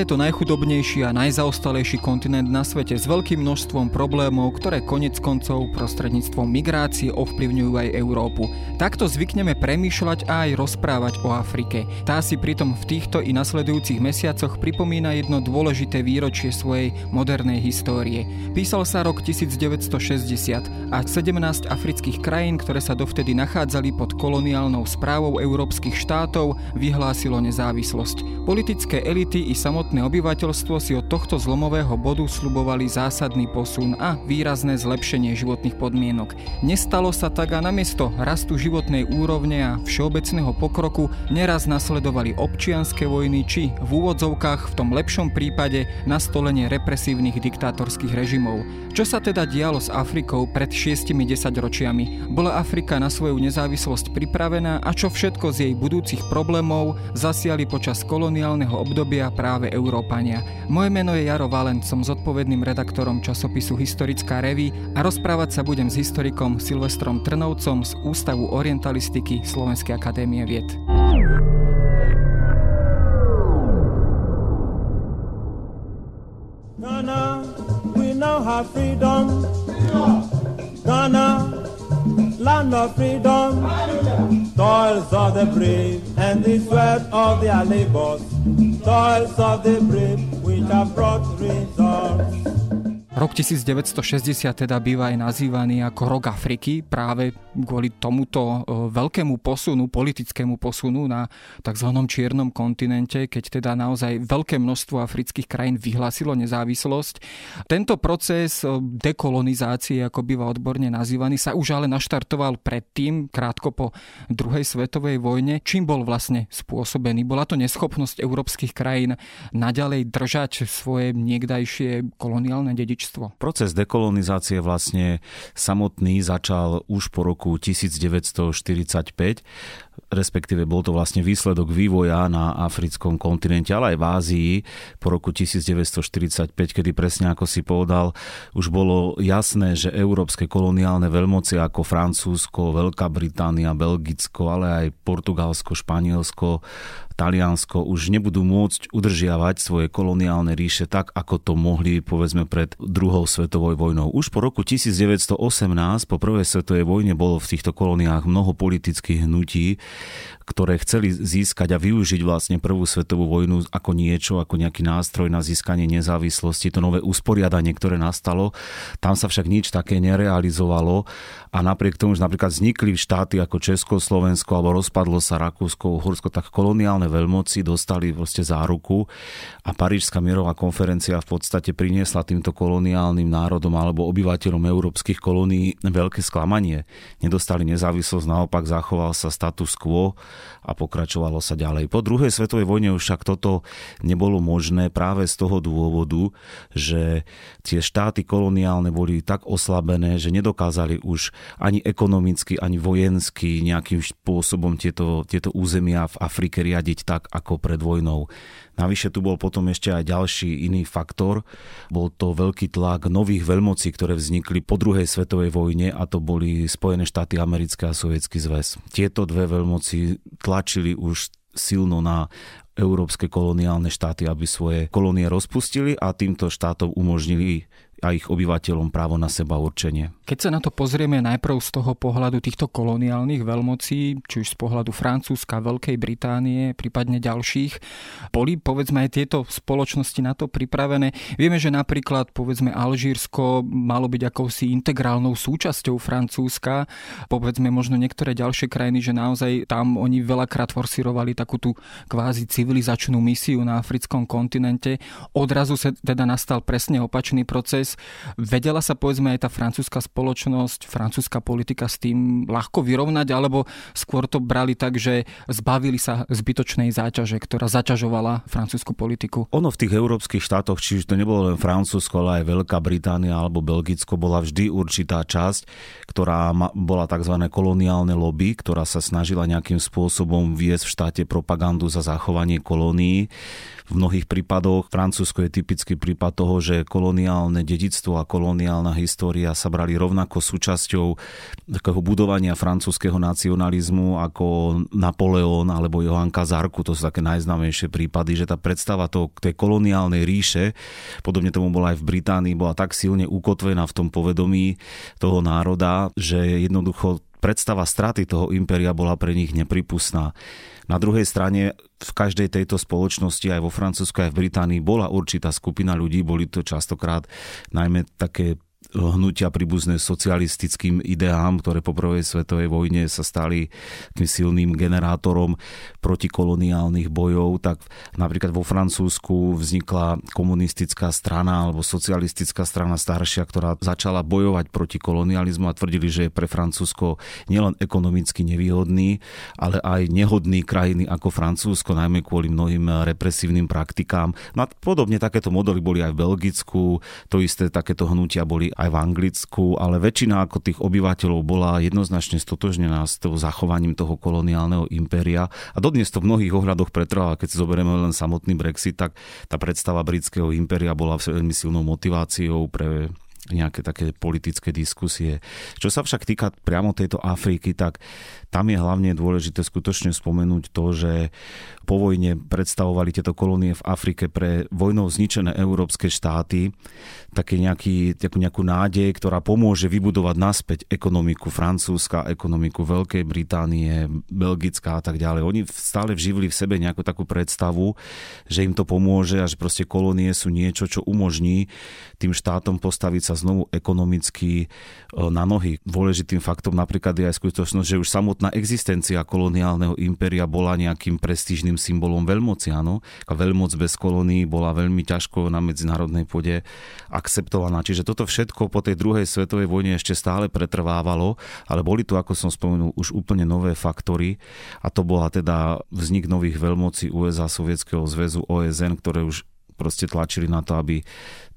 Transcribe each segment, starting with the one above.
Stále je to najchudobnejší a najzaostalejší kontinent na svete s veľkým množstvom problémov, ktoré konec koncov prostredníctvom migrácie ovplyvňujú aj Európu. Takto zvykneme premýšľať a aj rozprávať o Afrike. Tá si pritom v týchto i nasledujúcich mesiacoch pripomína jedno dôležité výročie svojej modernej histórie. Písal sa rok 1960 a 17 afrických krajín, ktoré sa dovtedy nachádzali pod koloniálnou správou európskych štátov, vyhlásilo nezávislosť. Politické elity i samotné obyvateľstvo si od tohto zlomového bodu slubovali zásadný posun a výrazné zlepšenie životných podmienok. Nestalo sa tak a namiesto rastu životnej úrovne a všeobecného pokroku neraz nasledovali občianské vojny či v úvodzovkách v tom lepšom prípade nastolenie represívnych diktátorských režimov. Čo sa teda dialo s Afrikou pred 6-10 ročiami? Bola Afrika na svoju nezávislosť pripravená a čo všetko z jej budúcich problémov zasiali počas koloniálneho obdobia práve Európania. Moje meno je Jaro Valent, som zodpovedným redaktorom časopisu Historická reví a rozprávať sa budem s historikom Silvestrom Trnovcom z Ústavu orientalistiky Slovenskej akadémie vied. Ghana, we now have freedom. Ghana, land of freedom. Toils of the brave and the sweat of their labors. Toils of the brave which have brought results. Rok 1960 teda býva aj nazývaný ako rok Afriky práve kvôli tomuto e, veľkému posunu, politickému posunu na tzv. čiernom kontinente, keď teda naozaj veľké množstvo afrických krajín vyhlásilo nezávislosť. Tento proces e, dekolonizácie, ako býva odborne nazývaný, sa už ale naštartoval predtým, krátko po druhej svetovej vojne. Čím bol vlastne spôsobený? Bola to neschopnosť európskych krajín naďalej držať svoje niekdajšie koloniálne dedičstvo dedičstvo. Proces dekolonizácie vlastne samotný začal už po roku 1945 respektíve bol to vlastne výsledok vývoja na africkom kontinente, ale aj v Ázii po roku 1945, kedy presne ako si povedal, už bolo jasné, že európske koloniálne veľmoci ako Francúzsko, Veľká Británia, Belgicko, ale aj Portugalsko, Španielsko, Taliansko už nebudú môcť udržiavať svoje koloniálne ríše tak, ako to mohli povedzme pred druhou svetovou vojnou. Už po roku 1918, po prvej svetovej vojne, bolo v týchto kolóniách mnoho politických hnutí, ktoré chceli získať a využiť vlastne prvú svetovú vojnu ako niečo, ako nejaký nástroj na získanie nezávislosti, to nové usporiadanie, ktoré nastalo. Tam sa však nič také nerealizovalo a napriek tomu, že napríklad vznikli štáty ako Česko, Slovensko alebo rozpadlo sa Rakúsko, Uhorsko, tak koloniálne veľmoci dostali vlastne záruku a Parížská mierová konferencia v podstate priniesla týmto koloniálnym národom alebo obyvateľom európskych kolónií veľké sklamanie. Nedostali nezávislosť, naopak zachoval sa status quo a pokračovalo sa ďalej. Po druhej svetovej vojne už však toto nebolo možné práve z toho dôvodu, že tie štáty koloniálne boli tak oslabené, že nedokázali už ani ekonomicky, ani vojensky nejakým spôsobom tieto, tieto územia v Afrike riadiť tak, ako pred vojnou. Navyše tu bol potom ešte aj ďalší iný faktor. Bol to veľký tlak nových veľmocí, ktoré vznikli po druhej svetovej vojne a to boli Spojené štáty americké a Sovietský zväz. Tieto dve veľmoci tlačili už silno na európske koloniálne štáty, aby svoje kolónie rozpustili a týmto štátom umožnili a ich obyvateľom právo na seba určenie. Keď sa na to pozrieme najprv z toho pohľadu týchto koloniálnych veľmocí, či už z pohľadu Francúzska, Veľkej Británie, prípadne ďalších, boli povedzme aj tieto spoločnosti na to pripravené. Vieme, že napríklad povedzme Alžírsko malo byť akousi integrálnou súčasťou Francúzska, povedzme možno niektoré ďalšie krajiny, že naozaj tam oni veľakrát forsírovali takú tú kvázi civilizačnú misiu na africkom kontinente. Odrazu sa teda nastal presne opačný proces, Vedela sa povedzme aj tá francúzska spoločnosť, francúzska politika s tým ľahko vyrovnať, alebo skôr to brali tak, že zbavili sa zbytočnej záťaže, ktorá zaťažovala francúzsku politiku? Ono v tých európskych štátoch, či už to nebolo len Francúzsko, ale aj Veľká Británia alebo Belgicko, bola vždy určitá časť, ktorá bola tzv. koloniálne lobby, ktorá sa snažila nejakým spôsobom viesť v štáte propagandu za zachovanie kolónií. V mnohých prípadoch Francúzsko je typický prípad toho, že koloniálne dedictvo a koloniálna história sa brali rovnako súčasťou takého budovania francúzského nacionalizmu ako Napoleon alebo Johanka Zarku. To sú také najznámejšie prípady, že tá predstava to, tej koloniálnej ríše, podobne tomu bola aj v Británii, bola tak silne ukotvená v tom povedomí toho národa, že jednoducho predstava straty toho impéria bola pre nich nepripustná. Na druhej strane v každej tejto spoločnosti, aj vo Francúzsku, aj v Británii, bola určitá skupina ľudí, boli to častokrát najmä také hnutia príbuzné socialistickým ideám, ktoré po prvej svetovej vojne sa stali tým silným generátorom protikoloniálnych bojov, tak napríklad vo Francúzsku vznikla komunistická strana alebo socialistická strana staršia, ktorá začala bojovať proti kolonializmu a tvrdili, že je pre Francúzsko nielen ekonomicky nevýhodný, ale aj nehodný krajiny ako Francúzsko, najmä kvôli mnohým represívnym praktikám. No a podobne takéto modely boli aj v Belgicku, to isté takéto hnutia boli aj v Anglicku, ale väčšina ako tých obyvateľov bola jednoznačne stotožnená s tým zachovaním toho koloniálneho impéria. A dodnes to v mnohých ohľadoch pretrváva. Keď si zoberieme len samotný Brexit, tak tá predstava britského impéria bola veľmi silnou motiváciou pre nejaké také politické diskusie. Čo sa však týka priamo tejto Afriky, tak tam je hlavne dôležité skutočne spomenúť to, že po vojne predstavovali tieto kolónie v Afrike pre vojnou zničené európske štáty také nejaký, takú nejakú nádej, ktorá pomôže vybudovať naspäť ekonomiku Francúzska, ekonomiku Veľkej Británie, Belgická a tak ďalej. Oni stále vživili v sebe nejakú takú predstavu, že im to pomôže a že proste kolónie sú niečo, čo umožní tým štátom postaviť sa znovu ekonomicky e, na nohy. Dôležitým faktom napríklad je aj skutočnosť, že už samotná existencia koloniálneho impéria bola nejakým prestížnym symbolom veľmoci. Áno? Veľmoc bez kolónií bola veľmi ťažko na medzinárodnej pôde akceptovaná. Čiže toto všetko po tej druhej svetovej vojne ešte stále pretrvávalo, ale boli tu, ako som spomenul, už úplne nové faktory a to bola teda vznik nových veľmocí USA, Sovietskeho zväzu, OSN, ktoré už proste tlačili na to, aby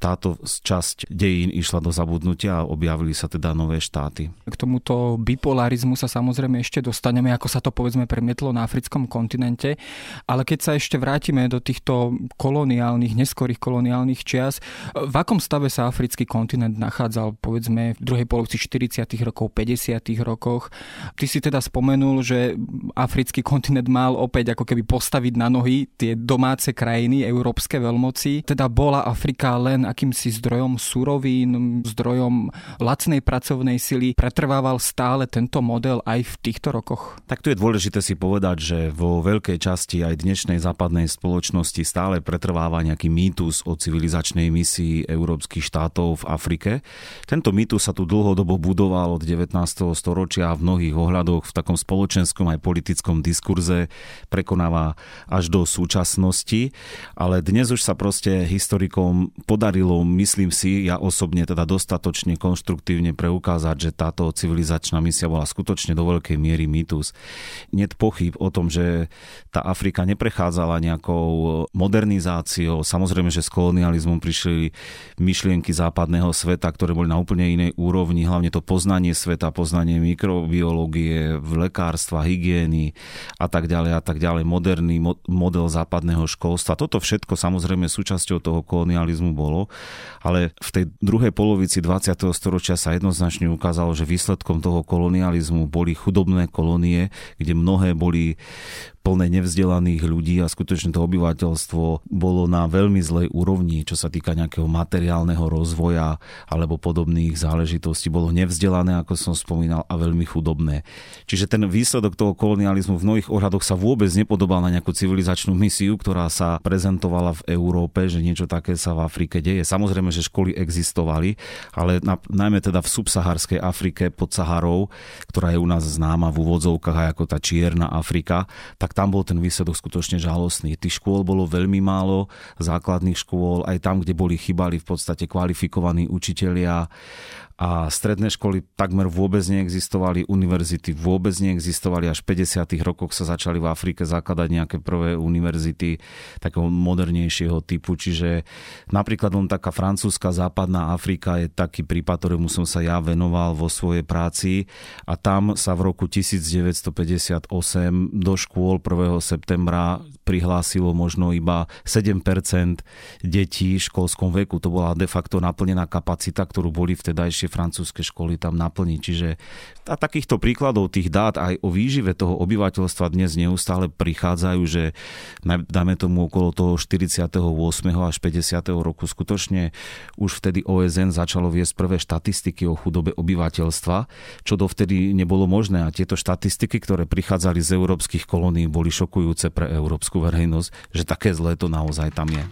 táto časť dejín išla do zabudnutia a objavili sa teda nové štáty. K tomuto bipolarizmu sa samozrejme ešte dostaneme, ako sa to povedzme premietlo na africkom kontinente, ale keď sa ešte vrátime do týchto koloniálnych, neskorých koloniálnych čias, v akom stave sa africký kontinent nachádzal povedzme v druhej polovici 40. rokov, 50. rokoch? Ty si teda spomenul, že africký kontinent mal opäť ako keby postaviť na nohy tie domáce krajiny, európske veľmoci. Teda bola Afrika len akýmsi zdrojom surovín, zdrojom lacnej pracovnej sily. Pretrvával stále tento model aj v týchto rokoch? Tak tu je dôležité si povedať, že vo veľkej časti aj dnešnej západnej spoločnosti stále pretrváva nejaký mýtus o civilizačnej misii európskych štátov v Afrike. Tento mýtus sa tu dlhodobo budoval od 19. storočia v mnohých ohľadoch v takom spoločenskom aj politickom diskurze prekonáva až do súčasnosti, ale dnes už sa proste historikom podarilo podarilo, myslím si, ja osobne teda dostatočne konštruktívne preukázať, že táto civilizačná misia bola skutočne do veľkej miery mýtus. Nie pochyb o tom, že tá Afrika neprechádzala nejakou modernizáciou. Samozrejme, že s kolonializmom prišli myšlienky západného sveta, ktoré boli na úplne inej úrovni, hlavne to poznanie sveta, poznanie mikrobiológie, lekárstva, hygieny a tak ďalej a tak ďalej. Moderný model západného školstva. Toto všetko samozrejme súčasťou toho kolonializmu bolo ale v tej druhej polovici 20. storočia sa jednoznačne ukázalo, že výsledkom toho kolonializmu boli chudobné kolónie, kde mnohé boli plné nevzdelaných ľudí a skutočne to obyvateľstvo bolo na veľmi zlej úrovni, čo sa týka nejakého materiálneho rozvoja alebo podobných záležitostí. Bolo nevzdelané, ako som spomínal, a veľmi chudobné. Čiže ten výsledok toho kolonializmu v mnohých ohľadoch sa vôbec nepodobal na nejakú civilizačnú misiu, ktorá sa prezentovala v Európe, že niečo také sa v Afrike deje. Samozrejme, že školy existovali, ale na, najmä teda v subsaharskej Afrike pod Saharou, ktorá je u nás známa v úvodzovkách aj ako tá Čierna Afrika, tak tam bol ten výsledok skutočne žalostný. Tých škôl bolo veľmi málo, základných škôl, aj tam, kde boli chybali v podstate kvalifikovaní učitelia a stredné školy takmer vôbec neexistovali, univerzity vôbec neexistovali, až v 50. rokoch sa začali v Afrike zakladať nejaké prvé univerzity takého modernejšieho typu, čiže napríklad len taká francúzska západná Afrika je taký prípad, ktorému som sa ja venoval vo svojej práci a tam sa v roku 1958 do škôl 1. septembra prihlásilo možno iba 7% detí v školskom veku. To bola de facto naplnená kapacita, ktorú boli vtedajšie francúzske školy tam naplniť. Čiže a takýchto príkladov tých dát aj o výžive toho obyvateľstva dnes neustále prichádzajú, že dáme tomu okolo toho 48. až 50. roku skutočne už vtedy OSN začalo viesť prvé štatistiky o chudobe obyvateľstva, čo dovtedy nebolo možné a tieto štatistiky, ktoré prichádzali z európskych kolónií, boli šokujúce pre európsku verejnosť, že také zlé to naozaj tam je.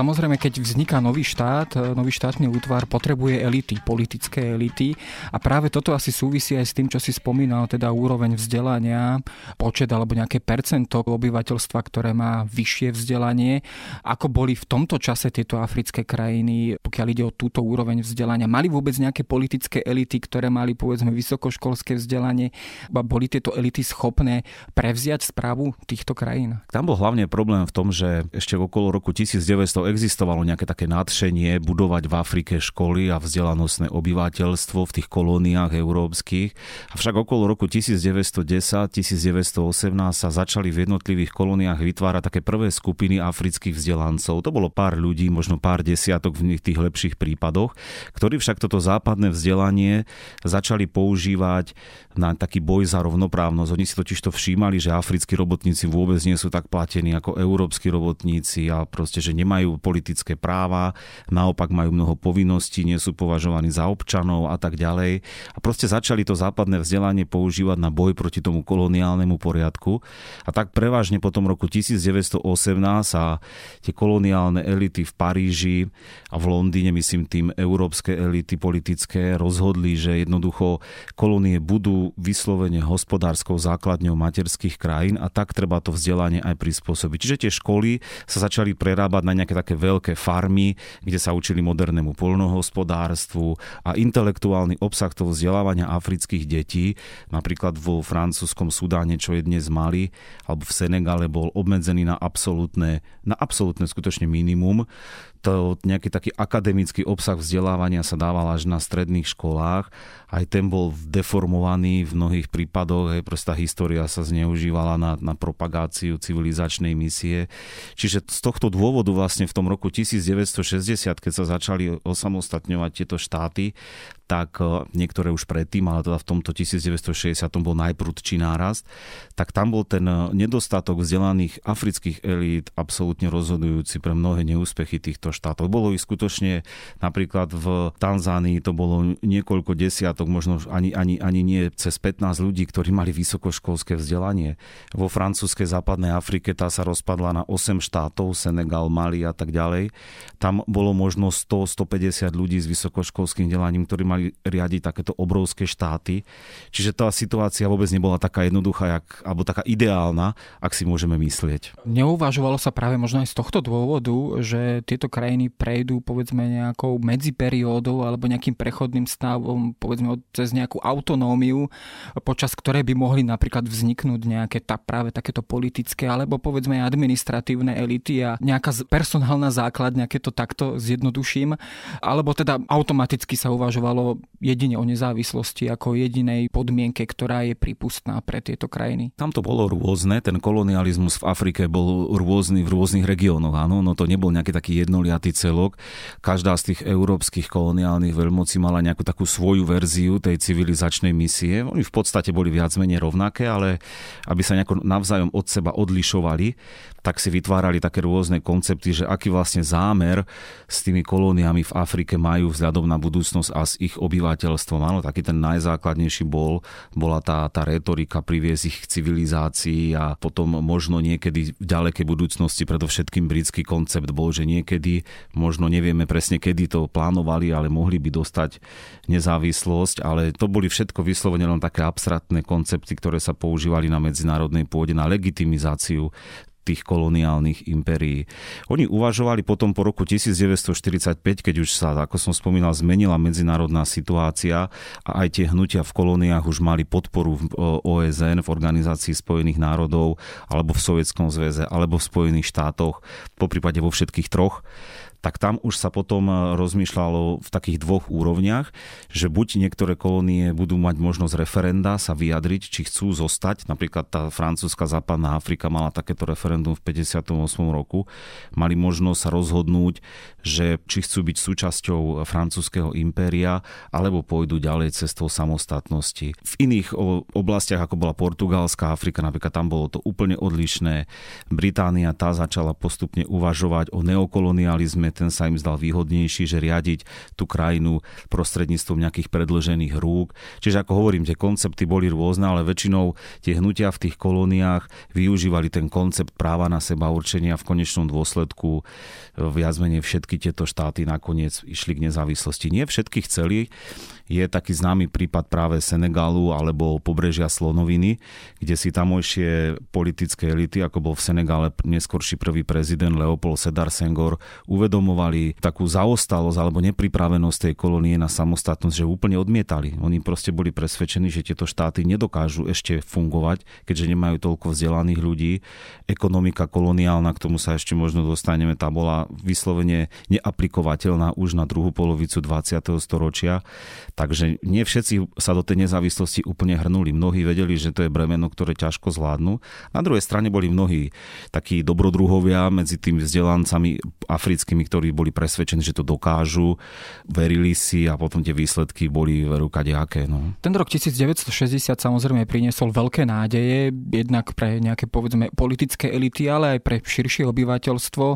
Samozrejme, keď vzniká nový štát, e, nový štátny útvar potrebuje elity, politické elity a práve toto asi súvisí aj s tým, čo si spomínal, teda úroveň vzdelania, počet alebo nejaké percento obyvateľstva, ktoré má vyššie vzdelanie. Ako boli v tomto čase tieto africké krajiny, pokiaľ ide o túto úroveň vzdelania? Mali vôbec nejaké politické elity, ktoré mali povedzme vysokoškolské vzdelanie? Boli tieto elity schopné prevziať správu týchto krajín? Tam bol hlavne problém v tom, že ešte okolo roku 1900 existovalo nejaké také nadšenie budovať v Afrike školy a vzdelanostné obyvateľstvo v tých kolóniách európskych. Avšak okolo roku 1910-1918 sa začali v jednotlivých kolóniách vytvárať také prvé skupiny afrických vzdelancov. To bolo pár ľudí, možno pár desiatok v tých lepších prípadoch, ktorí však toto západné vzdelanie začali používať na taký boj za rovnoprávnosť. Oni si totiž to všímali, že africkí robotníci vôbec nie sú tak platení ako európsky robotníci a proste, že nemajú politické práva, naopak majú mnoho povinností, nie sú považovaní za občanov a tak ďalej. A proste začali to západné vzdelanie používať na boj proti tomu koloniálnemu poriadku. A tak prevažne po tom roku 1918 a tie koloniálne elity v Paríži a v Londýne, myslím tým európske elity politické, rozhodli, že jednoducho kolónie budú vyslovene hospodárskou základňou materských krajín a tak treba to vzdelanie aj prispôsobiť. Čiže tie školy sa začali prerábať na nejaké také veľké farmy, kde sa učili modernému polnohospodárstvu a intelektuálny obsah toho vzdelávania afrických detí, napríklad vo francúzskom Sudáne, čo je dnes Mali, alebo v Senegale bol obmedzený na absolútne, na absolútne skutočne minimum to, nejaký taký akademický obsah vzdelávania sa dával až na stredných školách. Aj ten bol deformovaný v mnohých prípadoch, aj proste tá história sa zneužívala na, na propagáciu civilizačnej misie. Čiže z tohto dôvodu vlastne v tom roku 1960, keď sa začali osamostatňovať tieto štáty, tak e, niektoré už predtým, ale teda v tomto 1960 bol najprudčí nárast, tak tam bol ten e, nedostatok vzdelaných afrických elít absolútne rozhodujúci pre mnohé neúspechy týchto štátov. Bolo ich skutočne napríklad v Tanzánii to bolo niekoľko desiatok, možno ani, ani, ani nie cez 15 ľudí, ktorí mali vysokoškolské vzdelanie. Vo francúzskej západnej Afrike tá sa rozpadla na 8 štátov, Senegal, Mali a tak ďalej. Tam bolo možno 100-150 ľudí s vysokoškolským vzdelaním, ktorí mali mali riadiť takéto obrovské štáty. Čiže tá situácia vôbec nebola taká jednoduchá, jak, alebo taká ideálna, ak si môžeme myslieť. Neuvažovalo sa práve možno aj z tohto dôvodu, že tieto krajiny prejdú povedzme nejakou medziperiódou alebo nejakým prechodným stavom, povedzme cez nejakú autonómiu, počas ktorej by mohli napríklad vzniknúť nejaké tá, práve takéto politické alebo povedzme aj administratívne elity a nejaká personálna základňa, keď to takto zjednoduším, alebo teda automaticky sa uvažovalo jedine o nezávislosti ako jedinej podmienke, ktorá je prípustná pre tieto krajiny. Tam to bolo rôzne, ten kolonializmus v Afrike bol rôzny v rôznych regiónoch, áno, no to nebol nejaký taký jednoliatý celok. Každá z tých európskych koloniálnych veľmocí mala nejakú takú svoju verziu tej civilizačnej misie. Oni v podstate boli viac menej rovnaké, ale aby sa nejako navzájom od seba odlišovali, tak si vytvárali také rôzne koncepty, že aký vlastne zámer s tými kolóniami v Afrike majú vzhľadom na budúcnosť a s ich obyvateľstvom. Áno, taký ten najzákladnejší bol, bola tá, tá retorika priviesť ich k civilizácii a potom možno niekedy v ďalekej budúcnosti, predovšetkým britský koncept bol, že niekedy, možno nevieme presne kedy to plánovali, ale mohli by dostať nezávislosť, ale to boli všetko vyslovene len také abstraktné koncepty, ktoré sa používali na medzinárodnej pôde na legitimizáciu tých koloniálnych impérií. Oni uvažovali potom po roku 1945, keď už sa, ako som spomínal, zmenila medzinárodná situácia a aj tie hnutia v kolóniách už mali podporu v OSN, v Organizácii spojených národov, alebo v Sovietskom zväze, alebo v Spojených štátoch, po prípade vo všetkých troch tak tam už sa potom e, rozmýšľalo v takých dvoch úrovniach, že buď niektoré kolónie budú mať možnosť referenda sa vyjadriť, či chcú zostať, napríklad tá francúzska západná Afrika mala takéto referendum v 58. roku, mali možnosť sa rozhodnúť, že či chcú byť súčasťou francúzského impéria, alebo pôjdu ďalej cestou samostatnosti. V iných oblastiach, ako bola Portugalská Afrika, napríklad tam bolo to úplne odlišné. Británia tá začala postupne uvažovať o neokolonializme ten sa im zdal výhodnejší, že riadiť tú krajinu prostredníctvom nejakých predlžených rúk. Čiže ako hovorím, tie koncepty boli rôzne, ale väčšinou tie hnutia v tých kolóniách využívali ten koncept práva na seba určenia v konečnom dôsledku viac menej všetky tieto štáty nakoniec išli k nezávislosti. Nie všetky chceli, je taký známy prípad práve Senegalu alebo pobrežia Slonoviny, kde si tamojšie politické elity, ako bol v Senegále neskorší prvý prezident Leopold Sedar Senghor, uvedomovali takú zaostalosť alebo nepripravenosť tej kolónie na samostatnosť, že úplne odmietali. Oni proste boli presvedčení, že tieto štáty nedokážu ešte fungovať, keďže nemajú toľko vzdelaných ľudí. Ekonomika koloniálna, k tomu sa ešte možno dostaneme, tá bola vyslovene neaplikovateľná už na druhú polovicu 20. storočia Takže nie všetci sa do tej nezávislosti úplne hrnuli. Mnohí vedeli, že to je bremeno, ktoré ťažko zvládnu. Na druhej strane boli mnohí takí dobrodruhovia medzi tými vzdelancami africkými, ktorí boli presvedčení, že to dokážu, verili si a potom tie výsledky boli rukadejaké. No. Ten rok 1960 samozrejme priniesol veľké nádeje, jednak pre nejaké povedzme politické elity, ale aj pre širšie obyvateľstvo.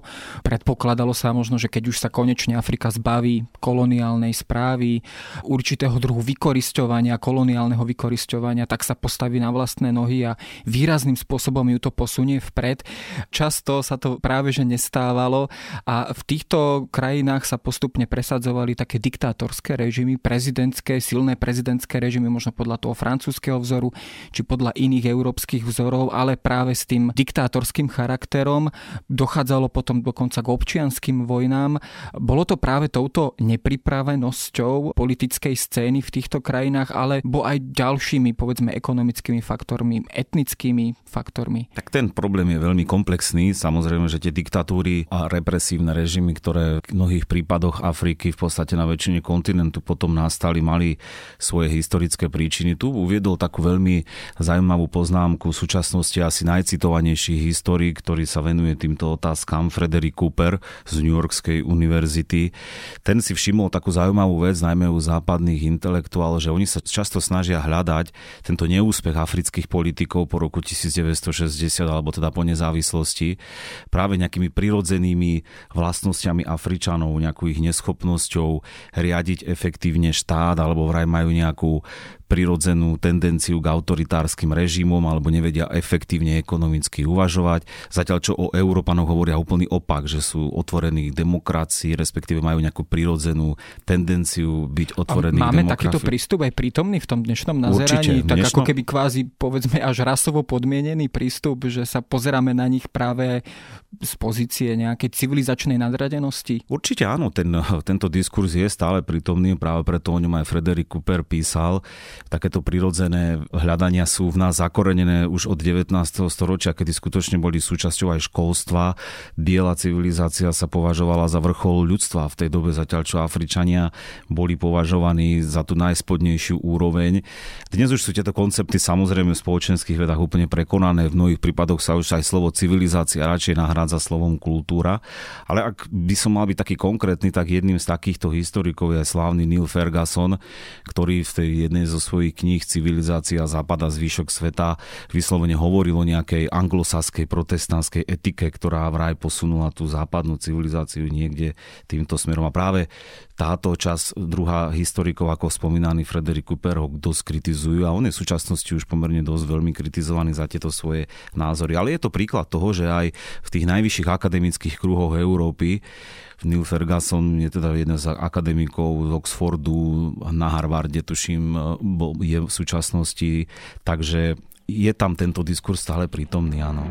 Predpokladalo sa možno, že keď už sa konečne Afrika zbaví koloniálnej správy, určite určitého druhu vykorisťovania, koloniálneho vykorisťovania, tak sa postaví na vlastné nohy a výrazným spôsobom ju to posunie vpred. Často sa to práve že nestávalo a v týchto krajinách sa postupne presadzovali také diktátorské režimy, prezidentské, silné prezidentské režimy, možno podľa toho francúzského vzoru, či podľa iných európskych vzorov, ale práve s tým diktátorským charakterom dochádzalo potom dokonca k občianským vojnám. Bolo to práve touto nepripravenosťou politickej scény v týchto krajinách, alebo aj ďalšími, povedzme, ekonomickými faktormi, etnickými faktormi? Tak ten problém je veľmi komplexný. Samozrejme, že tie diktatúry a represívne režimy, ktoré v mnohých prípadoch Afriky v podstate na väčšine kontinentu potom nastali, mali svoje historické príčiny. Tu uviedol takú veľmi zaujímavú poznámku v súčasnosti asi najcitovanejší histórii, ktorý sa venuje týmto otázkam, Frederick Cooper z New Yorkskej univerzity. Ten si všimol takú zaujímavú vec, najmä u západných západných intelektuálov, že oni sa často snažia hľadať tento neúspech afrických politikov po roku 1960 alebo teda po nezávislosti práve nejakými prirodzenými vlastnosťami Afričanov, nejakou ich neschopnosťou riadiť efektívne štát alebo vraj majú nejakú prirodzenú tendenciu k autoritárskym režimom alebo nevedia efektívne ekonomicky uvažovať. Zatiaľ čo o Európanoch hovoria úplný opak, že sú otvorení k demokracii, respektíve majú nejakú prirodzenú tendenciu byť otvorení A máme takýto prístup aj prítomný v tom dnešnom nazeraní? Určite, tak dnešnom... ako keby kvázi povedzme až rasovo podmienený prístup, že sa pozeráme na nich práve z pozície nejakej civilizačnej nadradenosti? Určite áno, ten, tento diskurs je stále prítomný, práve preto o ňom aj Frederick Cooper písal takéto prirodzené hľadania sú v nás zakorenené už od 19. storočia, kedy skutočne boli súčasťou aj školstva. Biela civilizácia sa považovala za vrchol ľudstva v tej dobe, zatiaľ čo Afričania boli považovaní za tú najspodnejšiu úroveň. Dnes už sú tieto koncepty samozrejme v spoločenských vedách úplne prekonané. V mnohých prípadoch sa už aj slovo civilizácia radšej nahrádza slovom kultúra. Ale ak by som mal byť taký konkrétny, tak jedným z takýchto historikov je slávny Neil Ferguson, ktorý v tej jednej zo svojich kníh Civilizácia západa zvyšok sveta vyslovene hovoril o nejakej anglosaskej protestantskej etike, ktorá vraj posunula tú západnú civilizáciu niekde týmto smerom. A práve táto čas druhá historikov, ako spomínaný Frederick Cooper, ho dosť kritizujú a on je v súčasnosti už pomerne dosť veľmi kritizovaný za tieto svoje názory. Ale je to príklad toho, že aj v tých najvyšších akademických kruhoch Európy Neil Ferguson je teda jeden z akademikov z Oxfordu, na Harvarde tuším je v súčasnosti, takže je tam tento diskurs stále prítomný, áno.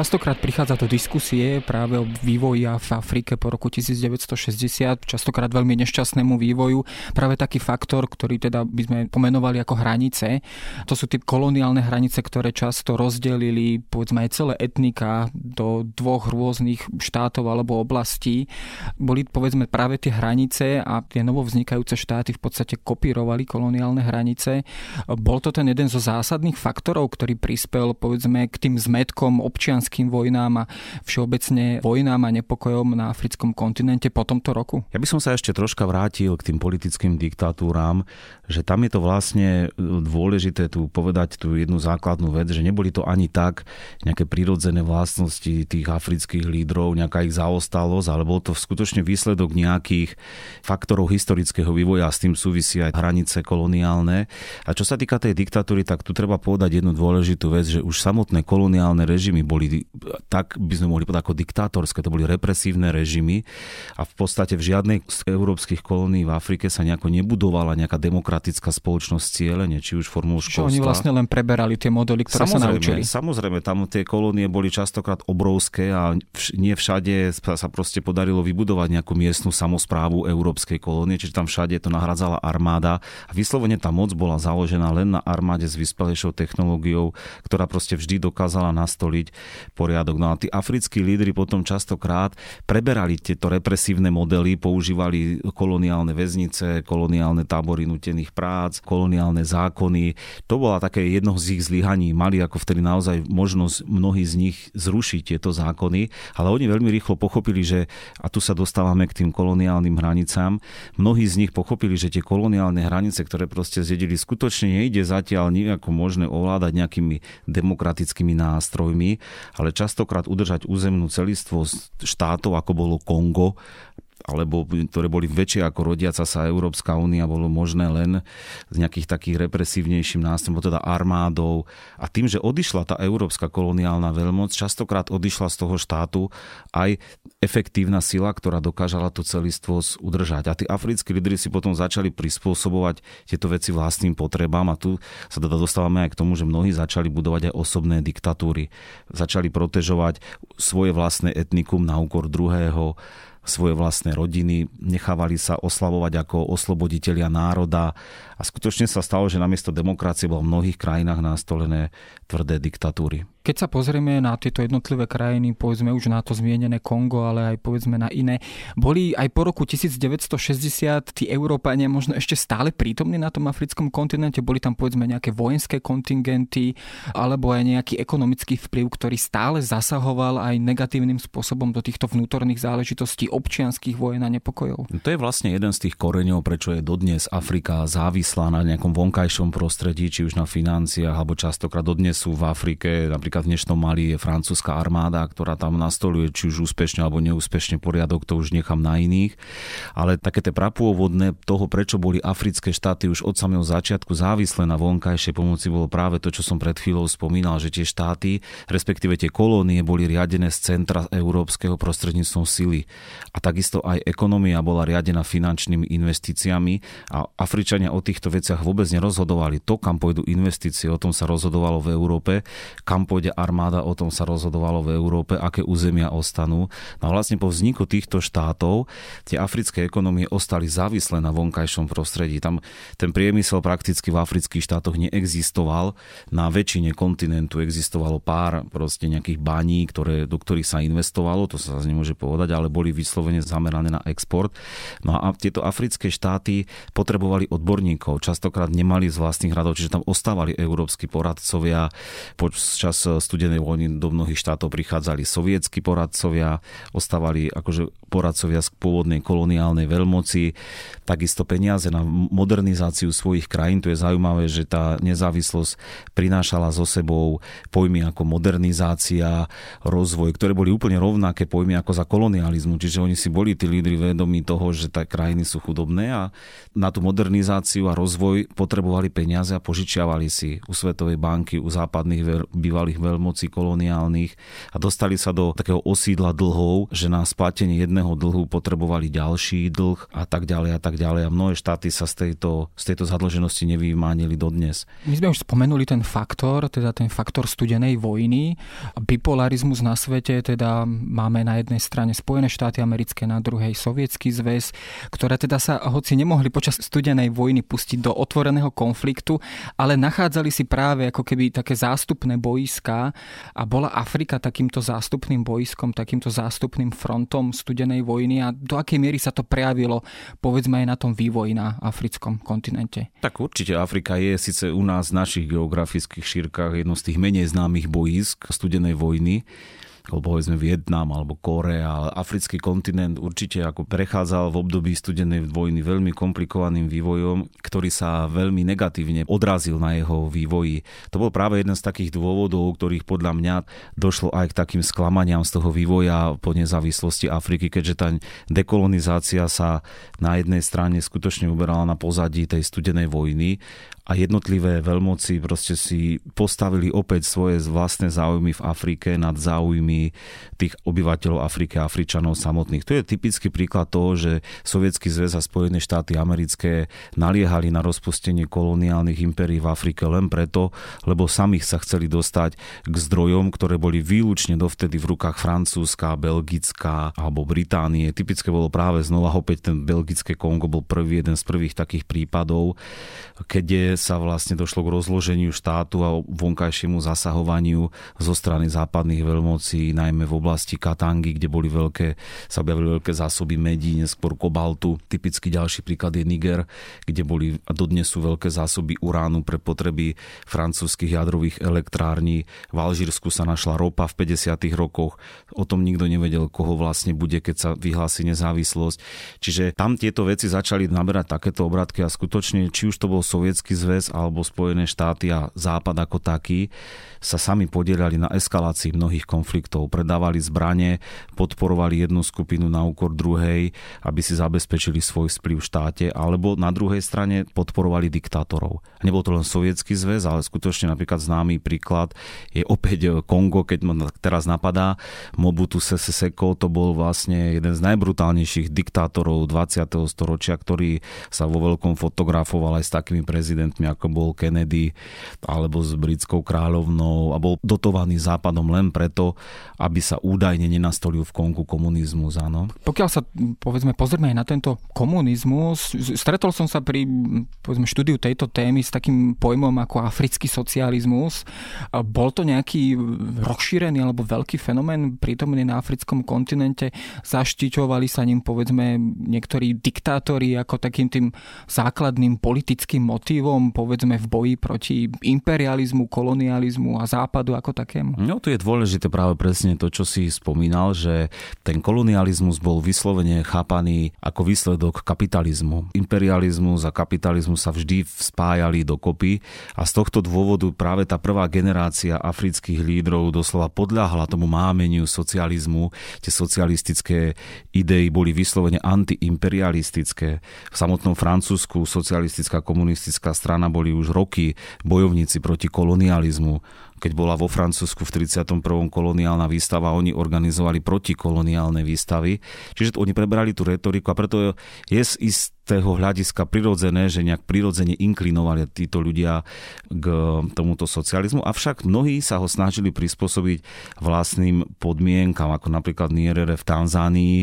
Častokrát prichádza do diskusie práve o vývoji v Afrike po roku 1960, častokrát veľmi nešťastnému vývoju. Práve taký faktor, ktorý teda by sme pomenovali ako hranice, to sú tie koloniálne hranice, ktoré často rozdelili povedzme aj celé etnika do dvoch rôznych štátov alebo oblastí. Boli povedzme práve tie hranice a tie novo vznikajúce štáty v podstate kopírovali koloniálne hranice. Bol to ten jeden zo zásadných faktorov, ktorý prispel povedzme k tým zmetkom občianov občianským vojnám a všeobecne vojnám a nepokojom na africkom kontinente po tomto roku? Ja by som sa ešte troška vrátil k tým politickým diktatúram, že tam je to vlastne dôležité tu povedať tú jednu základnú vec, že neboli to ani tak nejaké prirodzené vlastnosti tých afrických lídrov, nejaká ich zaostalosť, ale bol to skutočne výsledok nejakých faktorov historického vývoja a s tým súvisí aj hranice koloniálne. A čo sa týka tej diktatúry, tak tu treba povedať jednu dôležitú vec, že už samotné koloniálne režimy boli boli, tak by sme mohli povedať ako diktátorské, to boli represívne režimy a v podstate v žiadnej z európskych kolónií v Afrike sa nejako nebudovala nejaká demokratická spoločnosť cieľene, či už formou školstva. Čo oni vlastne len preberali tie modely, ktoré samozrejme, sa naučili. Samozrejme, tam tie kolónie boli častokrát obrovské a nie všade sa proste podarilo vybudovať nejakú miestnu samozprávu európskej kolónie, čiže tam všade to nahradzala armáda a vyslovene tá moc bola založená len na armáde s vyspelejšou technológiou, ktorá proste vždy dokázala nastoliť poriadok. No a tí africkí lídry potom častokrát preberali tieto represívne modely, používali koloniálne väznice, koloniálne tábory nutených prác, koloniálne zákony. To bola také jedno z ich zlyhaní. Mali ako vtedy naozaj možnosť mnohí z nich zrušiť tieto zákony, ale oni veľmi rýchlo pochopili, že, a tu sa dostávame k tým koloniálnym hranicám, mnohí z nich pochopili, že tie koloniálne hranice, ktoré proste zjedili, skutočne nejde zatiaľ nejako možné ovládať nejakými demokratickými nástrojmi, ale častokrát udržať územnú celistvosť štátov, ako bolo Kongo, alebo ktoré boli väčšie ako rodiaca sa Európska únia, bolo možné len s nejakých takých represívnejším nástrojom, teda armádou. A tým, že odišla tá európska koloniálna veľmoc, častokrát odišla z toho štátu aj efektívna sila, ktorá dokážala tú celistvosť udržať. A tí africkí lídry si potom začali prispôsobovať tieto veci vlastným potrebám a tu sa teda dostávame aj k tomu, že mnohí začali budovať aj osobné diktatúry. Začali protežovať svoje vlastné etnikum na úkor druhého svoje vlastné rodiny, nechávali sa oslavovať ako osloboditelia národa a skutočne sa stalo, že namiesto demokracie bolo v mnohých krajinách nastolené tvrdé diktatúry. Keď sa pozrieme na tieto jednotlivé krajiny, povedzme už na to zmienené Kongo, ale aj povedzme na iné, boli aj po roku 1960 tí Európania možno ešte stále prítomní na tom africkom kontinente? Boli tam povedzme nejaké vojenské kontingenty alebo aj nejaký ekonomický vplyv, ktorý stále zasahoval aj negatívnym spôsobom do týchto vnútorných záležitostí občianských vojen a nepokojov? To je vlastne jeden z tých koreňov, prečo je dodnes Afrika závislá na nejakom vonkajšom prostredí, či už na financiách, alebo častokrát dodnes sú v Afrike napríklad napríklad v dnešnom Mali je francúzska armáda, ktorá tam nastoluje či už úspešne alebo neúspešne poriadok, to už nechám na iných. Ale také tie prapôvodné toho, prečo boli africké štáty už od samého začiatku závislé na vonkajšej pomoci, bolo práve to, čo som pred chvíľou spomínal, že tie štáty, respektíve tie kolónie boli riadené z centra európskeho prostredníctvom sily. A takisto aj ekonomia bola riadená finančnými investíciami a Afričania o týchto veciach vôbec nerozhodovali. To, kam pôjdu investície, o tom sa rozhodovalo v Európe, kam pôjde pôjde armáda, o tom sa rozhodovalo v Európe, aké územia ostanú. No a vlastne po vzniku týchto štátov tie africké ekonomie ostali závislé na vonkajšom prostredí. Tam ten priemysel prakticky v afrických štátoch neexistoval. Na väčšine kontinentu existovalo pár proste nejakých baní, ktoré, do ktorých sa investovalo, to sa nemôže povedať, ale boli vyslovene zamerané na export. No a tieto africké štáty potrebovali odborníkov, častokrát nemali z vlastných radov, čiže tam ostávali európsky poradcovia počas studenej vojny do mnohých štátov prichádzali sovietskí poradcovia, ostávali akože poradcovia z pôvodnej koloniálnej veľmoci, takisto peniaze na modernizáciu svojich krajín. Tu je zaujímavé, že tá nezávislosť prinášala so sebou pojmy ako modernizácia, rozvoj, ktoré boli úplne rovnaké pojmy ako za kolonializmu. Čiže oni si boli tí lídry vedomí toho, že tá krajiny sú chudobné a na tú modernizáciu a rozvoj potrebovali peniaze a požičiavali si u Svetovej banky, u západných bývalých veľmocí koloniálnych a dostali sa do takého osídla dlhov, že na splatenie jedného jedného dlhu potrebovali ďalší dlh a tak ďalej a tak ďalej. A mnohé štáty sa z tejto, z tejto zadlženosti nevymánili dodnes. My sme už spomenuli ten faktor, teda ten faktor studenej vojny. Bipolarizmus na svete, teda máme na jednej strane Spojené štáty americké, na druhej Sovietský zväz, ktoré teda sa, hoci nemohli počas studenej vojny pustiť do otvoreného konfliktu, ale nachádzali si práve ako keby také zástupné boiská a bola Afrika takýmto zástupným boiskom, takýmto zástupným frontom studenej vojny a do akej miery sa to prejavilo povedzme aj na tom vývoji na africkom kontinente? Tak určite Afrika je síce u nás v našich geografických šírkach jedno z tých menej známych boisk studenej vojny, alebo povedzme Vietnam alebo Korea, africký kontinent určite ako prechádzal v období studenej vojny veľmi komplikovaným vývojom, ktorý sa veľmi negatívne odrazil na jeho vývoji. To bol práve jeden z takých dôvodov, ktorých podľa mňa došlo aj k takým sklamaniam z toho vývoja po nezávislosti Afriky, keďže tá dekolonizácia sa na jednej strane skutočne uberala na pozadí tej studenej vojny a jednotlivé veľmoci proste si postavili opäť svoje vlastné záujmy v Afrike nad záujmy tých obyvateľov Afriky a Afričanov samotných. To je typický príklad toho, že Sovietský zväz a Spojené štáty americké naliehali na rozpustenie koloniálnych impérií v Afrike len preto, lebo samých sa chceli dostať k zdrojom, ktoré boli výlučne dovtedy v rukách Francúzska, Belgická alebo Británie. Typické bolo práve znova opäť ten belgické Kongo bol prvý, jeden z prvých takých prípadov, keď sa vlastne došlo k rozloženiu štátu a vonkajšiemu zasahovaniu zo strany západných veľmocí, najmä v oblasti Katangy, kde boli veľké, sa objavili veľké zásoby medí, neskôr kobaltu. Typický ďalší príklad je Niger, kde boli a dodnes sú veľké zásoby uránu pre potreby francúzskych jadrových elektrární. V Alžírsku sa našla ropa v 50. rokoch. O tom nikto nevedel, koho vlastne bude, keď sa vyhlási nezávislosť. Čiže tam tieto veci začali naberať takéto obratky a skutočne, či už to bol sovietský zväz, alebo Spojené štáty a Západ ako taký sa sami podielali na eskalácii mnohých konfliktov. Predávali zbranie, podporovali jednu skupinu na úkor druhej, aby si zabezpečili svoj vplyv v štáte, alebo na druhej strane podporovali diktátorov. Nebol to len sovietský zväz, ale skutočne napríklad známy príklad je opäť Kongo, keď ma teraz napadá. Mobutu Sese Seko to bol vlastne jeden z najbrutálnejších diktátorov 20. storočia, ktorý sa vo veľkom fotografoval aj s takými prezidentmi, ako bol Kennedy alebo s britskou kráľovnou a bol dotovaný západom len preto, aby sa údajne nenastolil v Kongu komunizmus. Áno. Pokiaľ sa povedzme pozrieme aj na tento komunizmus, stretol som sa pri povedzme, štúdiu tejto témy s takým pojmom ako africký socializmus. Bol to nejaký rozšírený alebo veľký fenomén prítomný na africkom kontinente? Zaštiťovali sa ním povedzme niektorí diktátori ako takým tým základným politickým motivom, povedzme v boji proti imperializmu, kolonializmu západu ako takému? No to je dôležité práve presne to, čo si spomínal, že ten kolonializmus bol vyslovene chápaný ako výsledok kapitalizmu. Imperializmus a kapitalizmus sa vždy spájali dokopy a z tohto dôvodu práve tá prvá generácia afrických lídrov doslova podľahla tomu mámeniu socializmu. Tie socialistické idei boli vyslovene antiimperialistické. V samotnom Francúzsku socialistická komunistická strana boli už roky bojovníci proti kolonializmu keď bola vo Francúzsku v 31. koloniálna výstava, oni organizovali protikoloniálne výstavy. Čiže oni prebrali tú retoriku a preto je z istého hľadiska prirodzené, že nejak prirodzene inklinovali títo ľudia k tomuto socializmu. Avšak mnohí sa ho snažili prispôsobiť vlastným podmienkam, ako napríklad Nierere v Tanzánii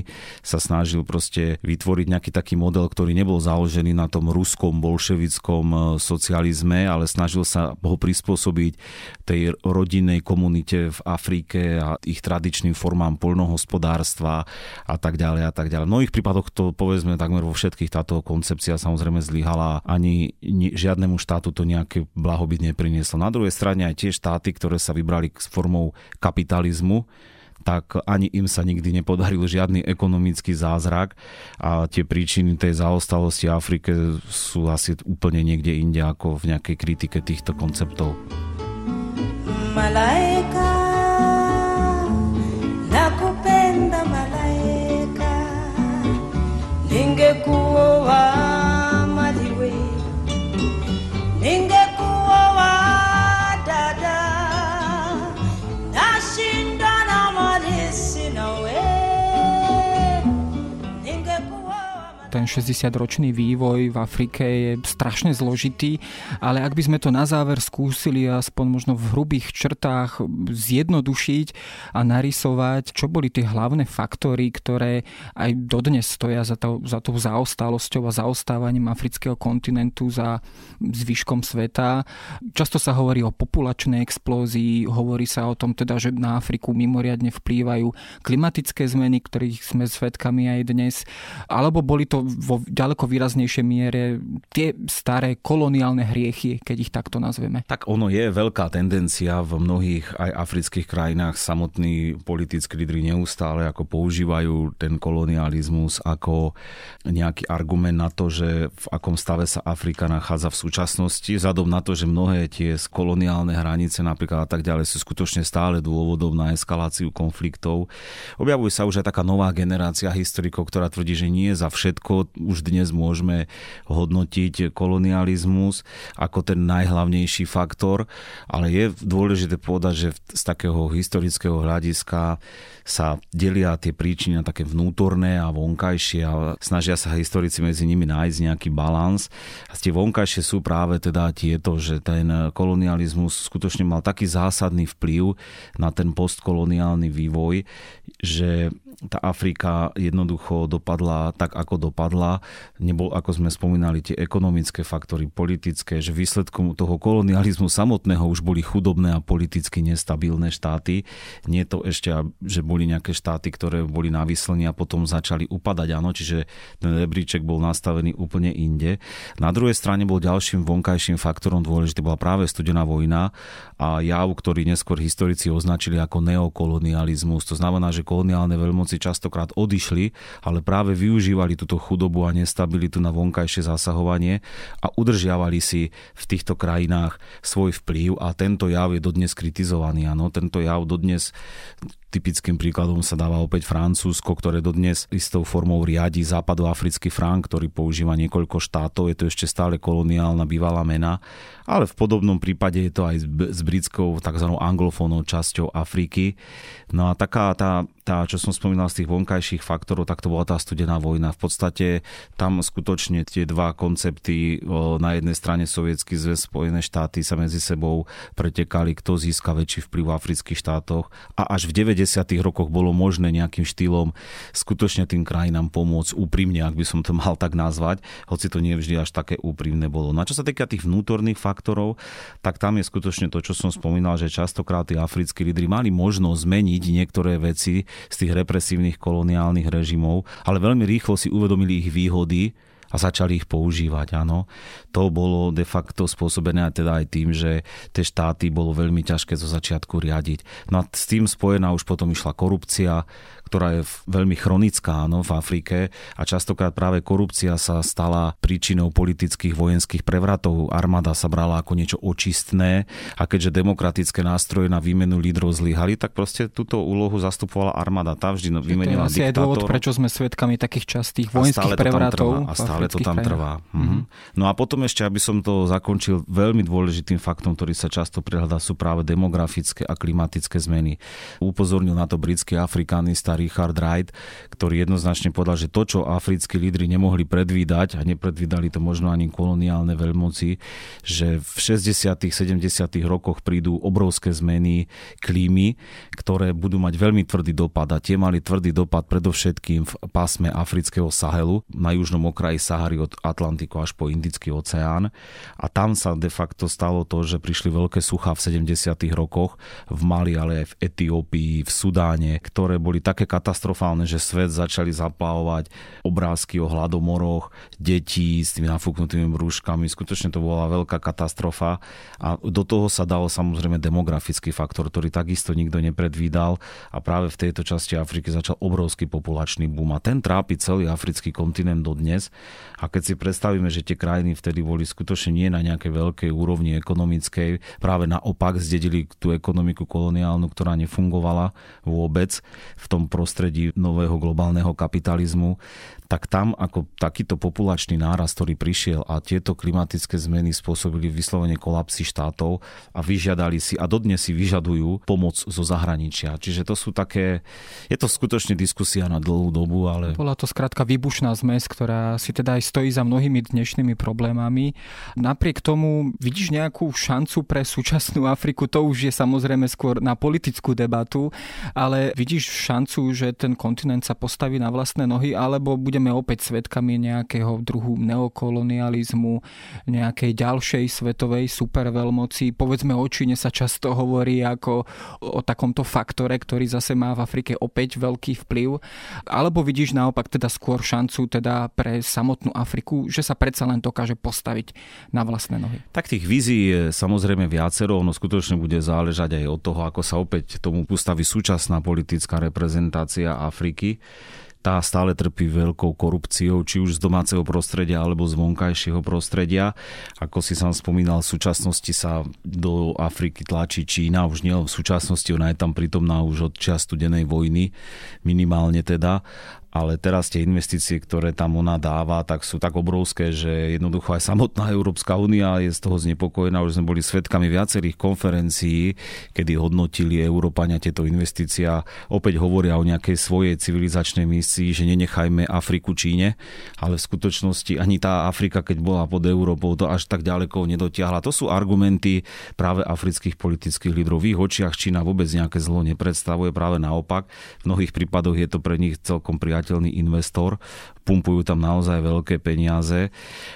sa snažil proste vytvoriť nejaký taký model, ktorý nebol založený na tom ruskom bolševickom socializme, ale snažil sa ho prispôsobiť tej rodinnej komunite v Afrike a ich tradičným formám poľnohospodárstva a tak ďalej a tak ďalej. V mnohých prípadoch to povedzme takmer vo všetkých táto koncepcia samozrejme zlyhala. Ani žiadnemu štátu to nejaké blahobyt neprinieslo. Na druhej strane aj tie štáty, ktoré sa vybrali s formou kapitalizmu, tak ani im sa nikdy nepodaril žiadny ekonomický zázrak a tie príčiny tej zaostalosti Afrike sú asi úplne niekde inde ako v nejakej kritike týchto konceptov. Malaika nakupenda malaika. Ningekuwa maliwe ningekuwa ten 60-ročný vývoj v Afrike je strašne zložitý, ale ak by sme to na záver skúsili aspoň možno v hrubých črtách zjednodušiť a narysovať, čo boli tie hlavné faktory, ktoré aj dodnes stoja za, to, za tou zaostalosťou a zaostávaním afrického kontinentu za zvyškom sveta. Často sa hovorí o populačnej explózii, hovorí sa o tom teda, že na Afriku mimoriadne vplývajú klimatické zmeny, ktorých sme svedkami aj dnes, alebo boli to vo ďaleko výraznejšej miere tie staré koloniálne hriechy, keď ich takto nazveme. Tak ono je veľká tendencia v mnohých aj afrických krajinách samotní politickí lídry neustále ako používajú ten kolonializmus ako nejaký argument na to, že v akom stave sa Afrika nachádza v súčasnosti, vzhľadom na to, že mnohé tie koloniálne hranice napríklad a tak ďalej sú skutočne stále dôvodom na eskaláciu konfliktov. Objavuje sa už aj taká nová generácia historikov, ktorá tvrdí, že nie za všetko už dnes môžeme hodnotiť kolonializmus ako ten najhlavnejší faktor, ale je dôležité povedať, že z takého historického hľadiska sa delia tie príčiny na také vnútorné a vonkajšie a snažia sa historici medzi nimi nájsť nejaký balans. A tie vonkajšie sú práve teda tieto, že ten kolonializmus skutočne mal taký zásadný vplyv na ten postkoloniálny vývoj, že tá Afrika jednoducho dopadla tak, ako dopadla. Nebol, ako sme spomínali, tie ekonomické faktory, politické, že výsledkom toho kolonializmu samotného už boli chudobné a politicky nestabilné štáty. Nie to ešte, že boli nejaké štáty, ktoré boli návyslení a potom začali upadať, áno, čiže ten rebríček bol nastavený úplne inde. Na druhej strane bol ďalším vonkajším faktorom dôležitý bola práve studená vojna a jav, ktorý neskôr historici označili ako neokolonializmus. To znamená, že koloniálne veľmoci veľmoci častokrát odišli, ale práve využívali túto chudobu a nestabilitu na vonkajšie zasahovanie a udržiavali si v týchto krajinách svoj vplyv a tento jav je dodnes kritizovaný. Ano, tento jav dodnes Typickým príkladom sa dáva opäť Francúzsko, ktoré dodnes istou formou riadi západoafrický frank, ktorý používa niekoľko štátov. Je to ešte stále koloniálna bývalá mena, ale v podobnom prípade je to aj s britskou tzv. anglofónou časťou Afriky. No a taká tá, tá, čo som spomínal z tých vonkajších faktorov, tak to bola tá studená vojna. V podstate tam skutočne tie dva koncepty, na jednej strane Sovietský zväz, Spojené štáty sa medzi sebou pretekali, kto získa väčší vplyv v afrických štátoch a až v 90. rokoch bolo možné nejakým štýlom skutočne tým krajinám pomôcť úprimne, ak by som to mal tak nazvať, hoci to nie vždy až také úprimné bolo. Na čo sa týka tých vnútorných faktorov, tak tam je skutočne to, čo som spomínal, že častokrát tí africkí lídry mali možnosť zmeniť niektoré veci z tých represívnych koloniálnych režimov, ale veľmi rýchlo si uvedomili ich výhody a začali ich používať. Áno. To bolo de facto spôsobené teda aj tým, že tie štáty bolo veľmi ťažké zo začiatku riadiť. No a s tým spojená už potom išla korupcia, ktorá je veľmi chronická áno, v Afrike a častokrát práve korupcia sa stala príčinou politických vojenských prevratov. Armáda sa brala ako niečo očistné a keďže demokratické nástroje na výmenu lídrov zlyhali, tak proste túto úlohu zastupovala armáda. Tá vždy vymenila to je asi diktátor. aj dôvod, prečo sme svedkami takých častých vojenských prevratov. A stále to tam trvá. Mm-hmm. No a potom ešte, aby som to zakončil, veľmi dôležitým faktom, ktorý sa často prihľadá, sú práve demografické a klimatické zmeny. Upozornil na to britský afrikanista Richard Wright, ktorý jednoznačne povedal, že to, čo africkí lídry nemohli predvídať, a nepredvídali to možno ani koloniálne veľmoci, že v 60. 70. rokoch prídu obrovské zmeny klímy, ktoré budú mať veľmi tvrdý dopad a tie mali tvrdý dopad predovšetkým v pásme afrického Sahelu, na južnom okraji Sahary od Atlantiku až po Indický oceán. A tam sa de facto stalo to, že prišli veľké suchá v 70. rokoch v Mali, ale aj v Etiópii, v Sudáne, ktoré boli také katastrofálne, že svet začali zaplavovať obrázky o hladomoroch detí s tými nafúknutými brúškami. Skutočne to bola veľká katastrofa. A do toho sa dal samozrejme demografický faktor, ktorý takisto nikto nepredvídal. A práve v tejto časti Afriky začal obrovský populačný boom. A ten trápi celý africký kontinent dodnes, A keď si predstavíme, že tie krajiny vtedy boli skutočne nie na nejakej veľkej úrovni ekonomickej, práve naopak zdedili tú ekonomiku koloniálnu, ktorá nefungovala vôbec v tom prostredí nového globálneho kapitalizmu, tak tam ako takýto populačný náraz, ktorý prišiel a tieto klimatické zmeny spôsobili vyslovene kolapsy štátov a vyžiadali si a dodnes si vyžadujú pomoc zo zahraničia. Čiže to sú také, je to skutočne diskusia na dlhú dobu, ale... Bola to skrátka výbušná zmes, ktorá si teda aj stojí za mnohými dnešnými problémami. Napriek tomu vidíš nejakú šancu pre súčasnú Afriku, to už je samozrejme skôr na politickú debatu, ale vidíš šancu, že ten kontinent sa postaví na vlastné nohy, alebo bude budeme opäť svetkami nejakého druhu neokolonializmu, nejakej ďalšej svetovej superveľmoci. Povedzme o Číne sa často hovorí ako o takomto faktore, ktorý zase má v Afrike opäť veľký vplyv. Alebo vidíš naopak teda skôr šancu teda pre samotnú Afriku, že sa predsa len dokáže postaviť na vlastné nohy. Tak tých vízií je samozrejme viacero, ono skutočne bude záležať aj od toho, ako sa opäť tomu postaví súčasná politická reprezentácia Afriky tá stále trpí veľkou korupciou, či už z domáceho prostredia alebo z vonkajšieho prostredia. Ako si sám spomínal, v súčasnosti sa do Afriky tlačí Čína, už nie v súčasnosti, ona je tam prítomná už od čas studenej vojny, minimálne teda ale teraz tie investície, ktoré tam ona dáva, tak sú tak obrovské, že jednoducho aj samotná Európska únia je z toho znepokojená. Už sme boli svetkami viacerých konferencií, kedy hodnotili Európania tieto investície a opäť hovoria o nejakej svojej civilizačnej misii, že nenechajme Afriku Číne, ale v skutočnosti ani tá Afrika, keď bola pod Európou, to až tak ďaleko nedotiahla. To sú argumenty práve afrických politických lídrov. V ich očiach Čína vôbec nejaké zlo nepredstavuje, práve naopak. V mnohých prípadoch je to pre nich celkom priateľné priateľný investor, pumpujú tam naozaj veľké peniaze.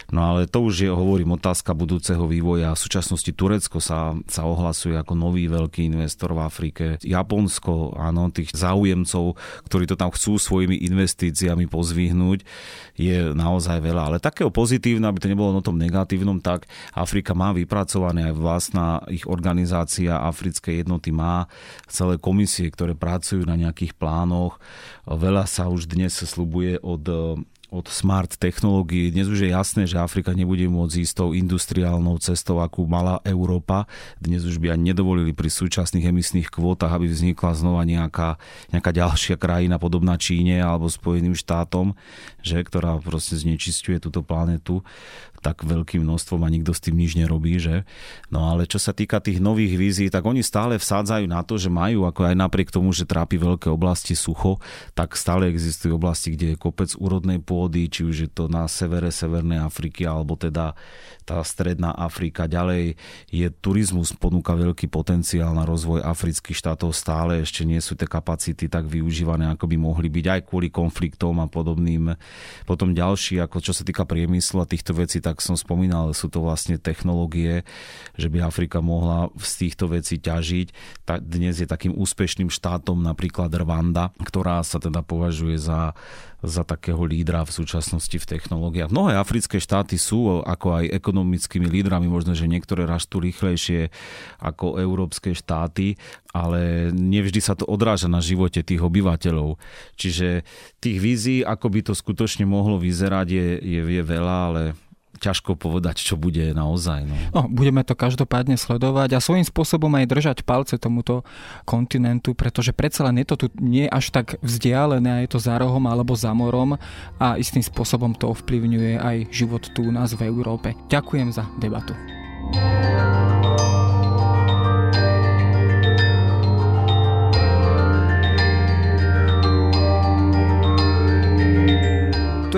No ale to už je, hovorím, otázka budúceho vývoja. V súčasnosti Turecko sa, sa ohlasuje ako nový veľký investor v Afrike. Japonsko, áno, tých záujemcov, ktorí to tam chcú svojimi investíciami pozvihnúť, je naozaj veľa. Ale takého pozitívne, aby to nebolo na tom negatívnom, tak Afrika má vypracované aj vlastná ich organizácia Africkej jednoty má celé komisie, ktoré pracujú na nejakých plánoch. Veľa sa už dnes slubuje od od smart technológií. Dnes už je jasné, že Afrika nebude môcť ísť tou industriálnou cestou, akú mala Európa. Dnes už by ani nedovolili pri súčasných emisných kvótach, aby vznikla znova nejaká, nejaká ďalšia krajina podobná Číne alebo Spojeným štátom, že, ktorá proste znečistuje túto planetu tak veľkým množstvom a nikto s tým nič nerobí, že? No ale čo sa týka tých nových vízií, tak oni stále vsádzajú na to, že majú, ako aj napriek tomu, že trápi veľké oblasti sucho, tak stále existujú oblasti, kde je kopec úrodnej pôdy, či už je to na severe Severnej Afriky, alebo teda tá stredná Afrika. Ďalej je turizmus, ponúka veľký potenciál na rozvoj afrických štátov. Stále ešte nie sú tie kapacity tak využívané, ako by mohli byť aj kvôli konfliktom a podobným. Potom ďalší, ako čo sa týka priemyslu a týchto vecí, tak som spomínal, sú to vlastne technológie, že by Afrika mohla z týchto vecí ťažiť. Tak dnes je takým úspešným štátom napríklad Rwanda, ktorá sa teda považuje za za takého lídra v súčasnosti v technológiách. Mnohé africké štáty sú ako aj ekonomickými lídrami, možno, že niektoré rastú rýchlejšie ako európske štáty, ale nevždy sa to odráža na živote tých obyvateľov. Čiže tých vízií, ako by to skutočne mohlo vyzerať, je, je, je veľa, ale ťažko povedať, čo bude naozaj. No. no, budeme to každopádne sledovať a svojím spôsobom aj držať palce tomuto kontinentu, pretože predsa len je to tu nie až tak vzdialené je to za rohom alebo za morom a istým spôsobom to ovplyvňuje aj život tu u nás v Európe. Ďakujem za debatu. To